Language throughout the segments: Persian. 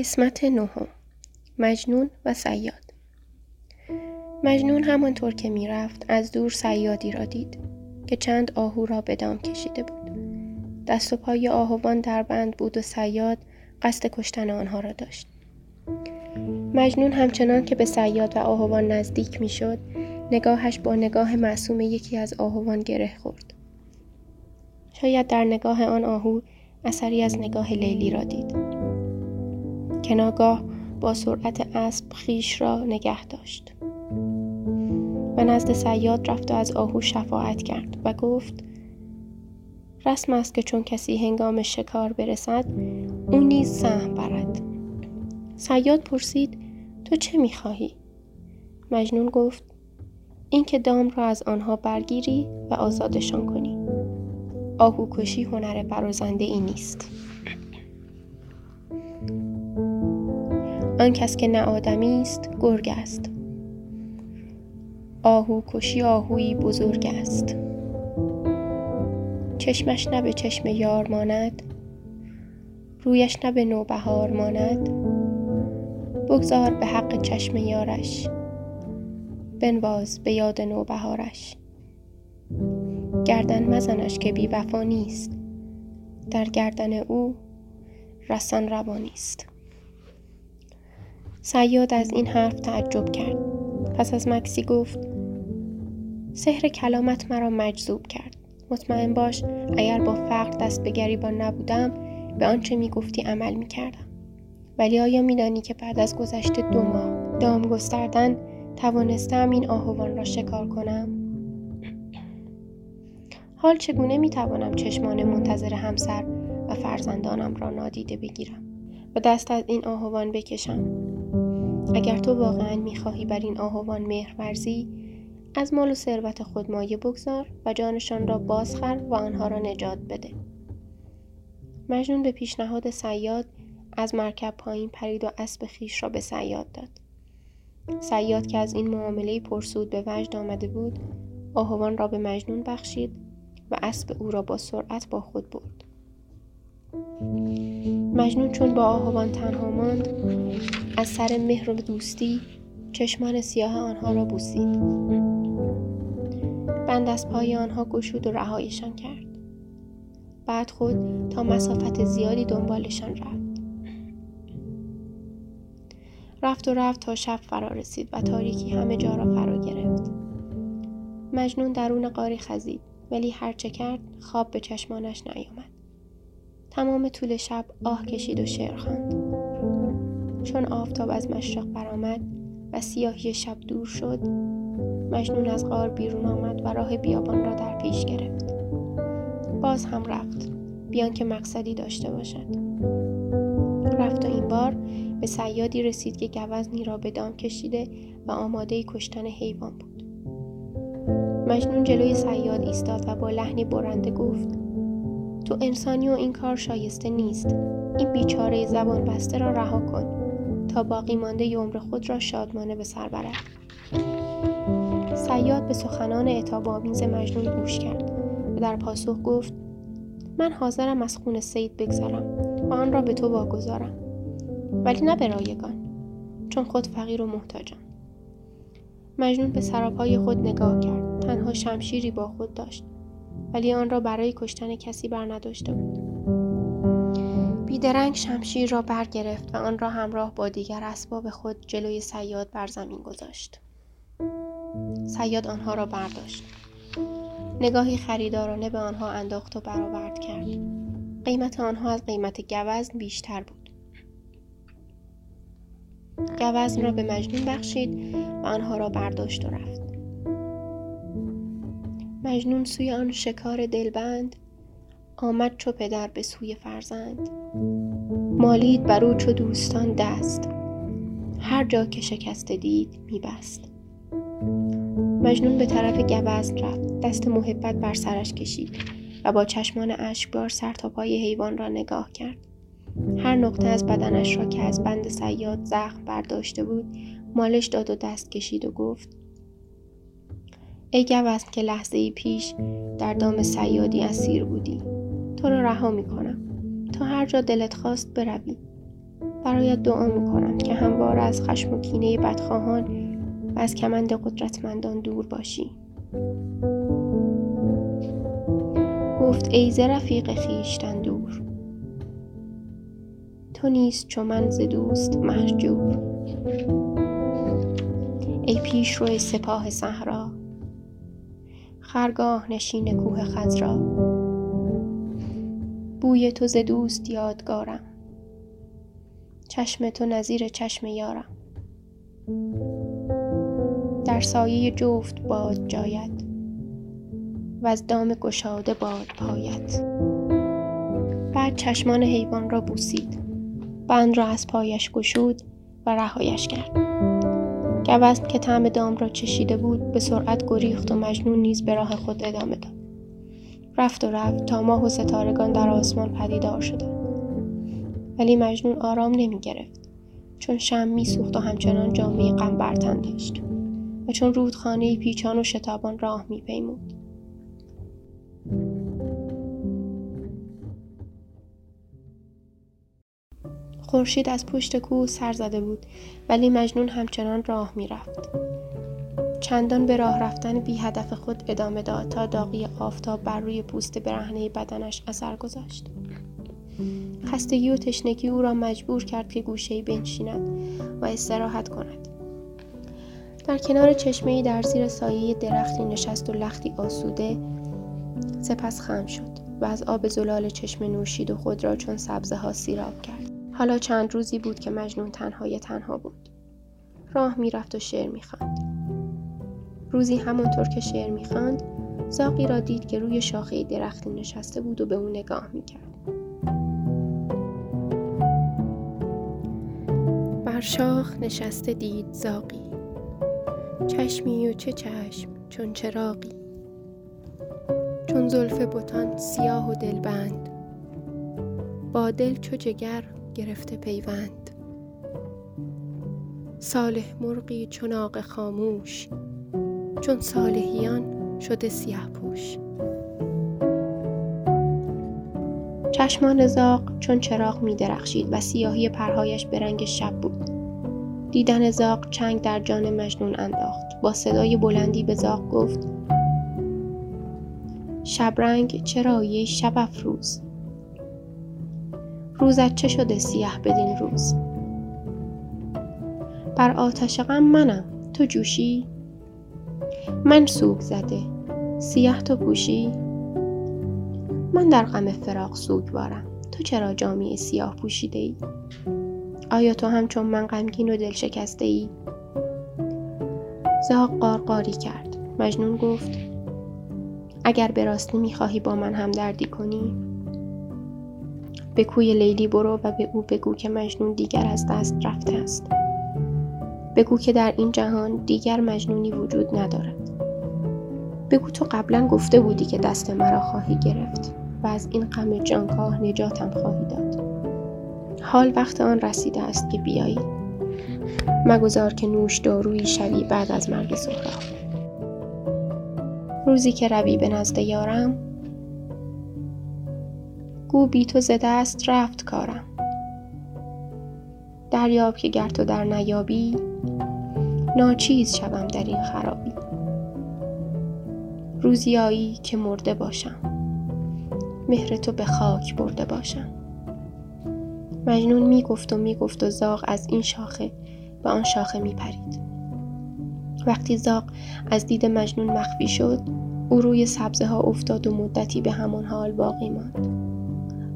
قسمت نهم. مجنون و سیاد. مجنون همانطور که می‌رفت از دور سیادی را دید که چند آهو را به دام کشیده بود. دست و پای آهوان در بند بود و سیاد قصد کشتن آنها را داشت. مجنون همچنان که به سیاد و آهوان نزدیک می‌شد نگاهش با نگاه معصوم یکی از آهوان گره خورد. شاید در نگاه آن آهو اثری از نگاه لیلی را دید. که ناگاه با سرعت اسب خیش را نگه داشت. و نزد سیاد رفت و از آهو شفاعت کرد و گفت رسم است که چون کسی هنگام شکار برسد او نیز سهم برد. سیاد پرسید تو چه می‌خواهی؟ مجنون گفت اینکه دام را از آنها برگیری و آزادشان کنی. آهو کشی هنر برازنده ای نیست. آن کس که نه آدمی است گرگ است. آهو کشی آهویی بزرگ است. چشمش نه به چشم یار ماند رویش نه به نوبهار ماند. بگذار به حق چشم یارش بنواز به یاد نوبهارش. گردن مزنش که بی وفا نیست در گردن او رسن روانی است. سیاد از این حرف تعجب کرد پس از مکسی گفت سحر کلامت مرا مجذوب کرد مطمئن باش اگر با فقر دست به گریبان نبودم به آنچه می گفتی عمل می کردم. ولی آیا میدانی که بعد از گذشت دو ماه دام گستردن توانستم این آهوان را شکار کنم؟ حال چگونه می توانم چشمان منتظر همسر و فرزندانم را نادیده بگیرم و دست از این آهوان بکشم اگر تو واقعا می‌خواهی بر این آهوان مهر ورزی از مال و ثروت خود مایه بگذار و جانشان را بازخر و آنها را نجات بده. مجنون به پیشنهاد سیاد از مرکب پایین پرید و اسب خیش را به سیاد داد. سیاد که از این معامله پرسود به وجد آمده بود آهوان را به مجنون بخشید و اسب او را با سرعت با خود برد. مجنون چون با آهوان تنها ماند از سر مهر و دوستی چشمان سیاه آنها را بوسید. بند از پای آنها گشود و رهایشان کرد. بعد خود تا مسافت زیادی دنبالشان رفت. رفت و رفت تا شب فرا رسید و تاریکی همه جا را فرا گرفت. مجنون درون قاری خزید ولی هرچه کرد خواب به چشمانش نیامد. تمام طول شب آه کشید و شعر خواند. چون آفتاب از مشرق برآمد و سیاهی شب دور شد مجنون از غار بیرون آمد و راه بیابان را در پیش گرفت. باز هم رفت بیان که مقصدی داشته باشد. رفت و این بار به سیادی رسید که گوزنی را به دام کشیده و آماده کشتن حیوان بود. مجنون جلوی سیاد ایستاد و با لحنی برنده گفت تو انسانی و این کار شایسته نیست. این بیچاره زبان بسته را رها کن تا باقی مانده عمر خود را شادمانه به سر برد. سیاد به سخنان اعتاب آمیز مجنون گوش کرد و در پاسخ گفت من حاضرم از خون سید بگذرم و آن را به تو واگذارم ولی نه به رایگان چون خود فقیر و محتاجم. مجنون به سراپای خود نگاه کرد تنها شمشیری با خود داشت. ولی آن را برای کشتن کسی بر نداشته بود. بیدرنگ شمشیر را برگرفت و آن را همراه با دیگر اسباب خود جلوی سیاد بر زمین گذاشت. سیاد آنها را برداشت. نگاهی خریدارانه به آنها انداخت و برآورد کرد. قیمت آنها از قیمت گوزن بیشتر بود. گوزن را به مجنون بخشید و آنها را برداشت و رفت. مجنون سوی آن شکار دلبند آمد چو پدر به سوی فرزند. مالید بر او چو دوستان دست هر جا که شکسته دید میبست. مجنون به طرف گوزن رفت دست محبت بر سرش کشید و با چشمان اشکبار سر تا پای حیوان را نگاه کرد. هر نقطه از بدنش را که از بند سیاد زخم برداشته بود مالش داد و دست کشید و گفت ای گوست که لحظه ای پیش در دام سیادی اسیر بودی. تو رو رها می کنم تا هر جا دلت خواست بروی. برایت دعا می کنم که همواره از خشم و کینه بدخواهان و از کمند قدرتمندان دور باشی. گفت ای ز رفیق خویشتن دور. تو نیست چو من ز دوست مهجور ای پیشرو سپاه صحرا خرگاه نشین کوه خضرا بوی تو ز دوست یادگارم. چشم تو نظیر چشم یارم. در سایه جفت باد جاید و از دام گشاده باد پایت بعد چشمان حیوان را بوسید. بند را از پایش گشود و رهایش کرد. گوست که طعم دام را چشیده بود به سرعت گریخت و مجنون نیز به راه خود ادامه داد رفت و رفت تا ماه و ستارگان در آسمان پدیدار شدند ولی مجنون آرام نمی گرفت چون شم می سوخت و همچنان جامعه غم برتن داشت و چون رودخانه پیچان و شتابان راه می پیمود. خورشید از پشت کوه سر زده بود ولی مجنون همچنان راه می رفت. چندان به راه رفتن بی هدف خود ادامه داد تا داغی آفتاب بر روی پوست برهنه بدنش اثر گذاشت. خستگی و تشنگی او را مجبور کرد که گوشه بنشیند و استراحت کند. در کنار چشمه در زیر سایه درختی نشست و لختی آسوده سپس خم شد و از آب زلال چشمه نوشید و خود را چون سبزه ها سیراب کرد. حالا چند روزی بود که مجنون تنهای تنها بود. راه می‌رفت و شعر می‌خواند. روزی همانطور که شعر می‌خواند زاقی را دید که روی شاخه درختی نشسته بود و به او نگاه می‌کرد. بر شاخ نشسته دید زاقی چشمی و چه چشم چون چراقی چون زلف بتان سیاه و دلبند با دل چو جگر گرفته پیوند صالح مرغی چون خاموش چون صالحیان شده سیاه پوش چشمان زاق چون چراغ می درخشید و سیاهی پرهایش به رنگ شب بود. دیدن زاق چنگ در جان مجنون انداخت. با صدای بلندی به زاق گفت شبرنگ چرا یه شب افروز روزت چه شده سیاه بدین روز. بر آتش غم منم تو جوشی؟ من سوگ زده سیاه تو پوشی؟ من در غم فراق سوگوارم تو چرا جامعه سیاه پوشیده ای؟ آیا تو هم چون من غمگین و دل شکسته ای؟ زاق قارقاری کرد. مجنون گفت اگر به راستی می‌خواهی با من هم دردی کنی؟ به کوی لیلی برو و به او بگو که مجنون دیگر از دست رفته است. بگو که در این جهان دیگر مجنونی وجود ندارد. بگو تو قبلا گفته بودی که دست مرا خواهی گرفت و از این غم جانکاه نجاتم خواهی داد. حال وقت آن رسیده است که بیایی. مگذار که نوش دارویی شوی بعد از مرگ سهراب روزی که روی به نزد یارم گو بی تو زده است رفت کارم. دریاب که گر تو در نیابی ناچیز شوم در این خرابی. روزیایی که مرده باشم مهر تو به خاک برده باشم. مجنون می‌گفت و می‌گفت و زاغ از این شاخه به آن شاخه میپرید. وقتی زاغ از دید مجنون مخفی شد او روی سبزه ها افتاد و مدتی به همان حال باقی ماند.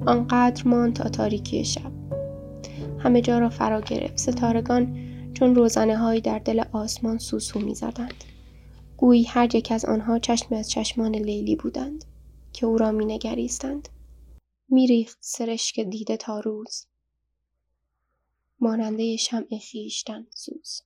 آنقدر ماند تا تاریکی شب همه جا را فرا گرفت ستارگان چون روزنه هایی در دل آسمان سوسو می‌زدند گویی هر یک از آنها چشمی از چشمان لیلی بودند که او را می نگریستند. می ریخت سرشک دیده تا روز. ماننده شمع خیشتن سوز.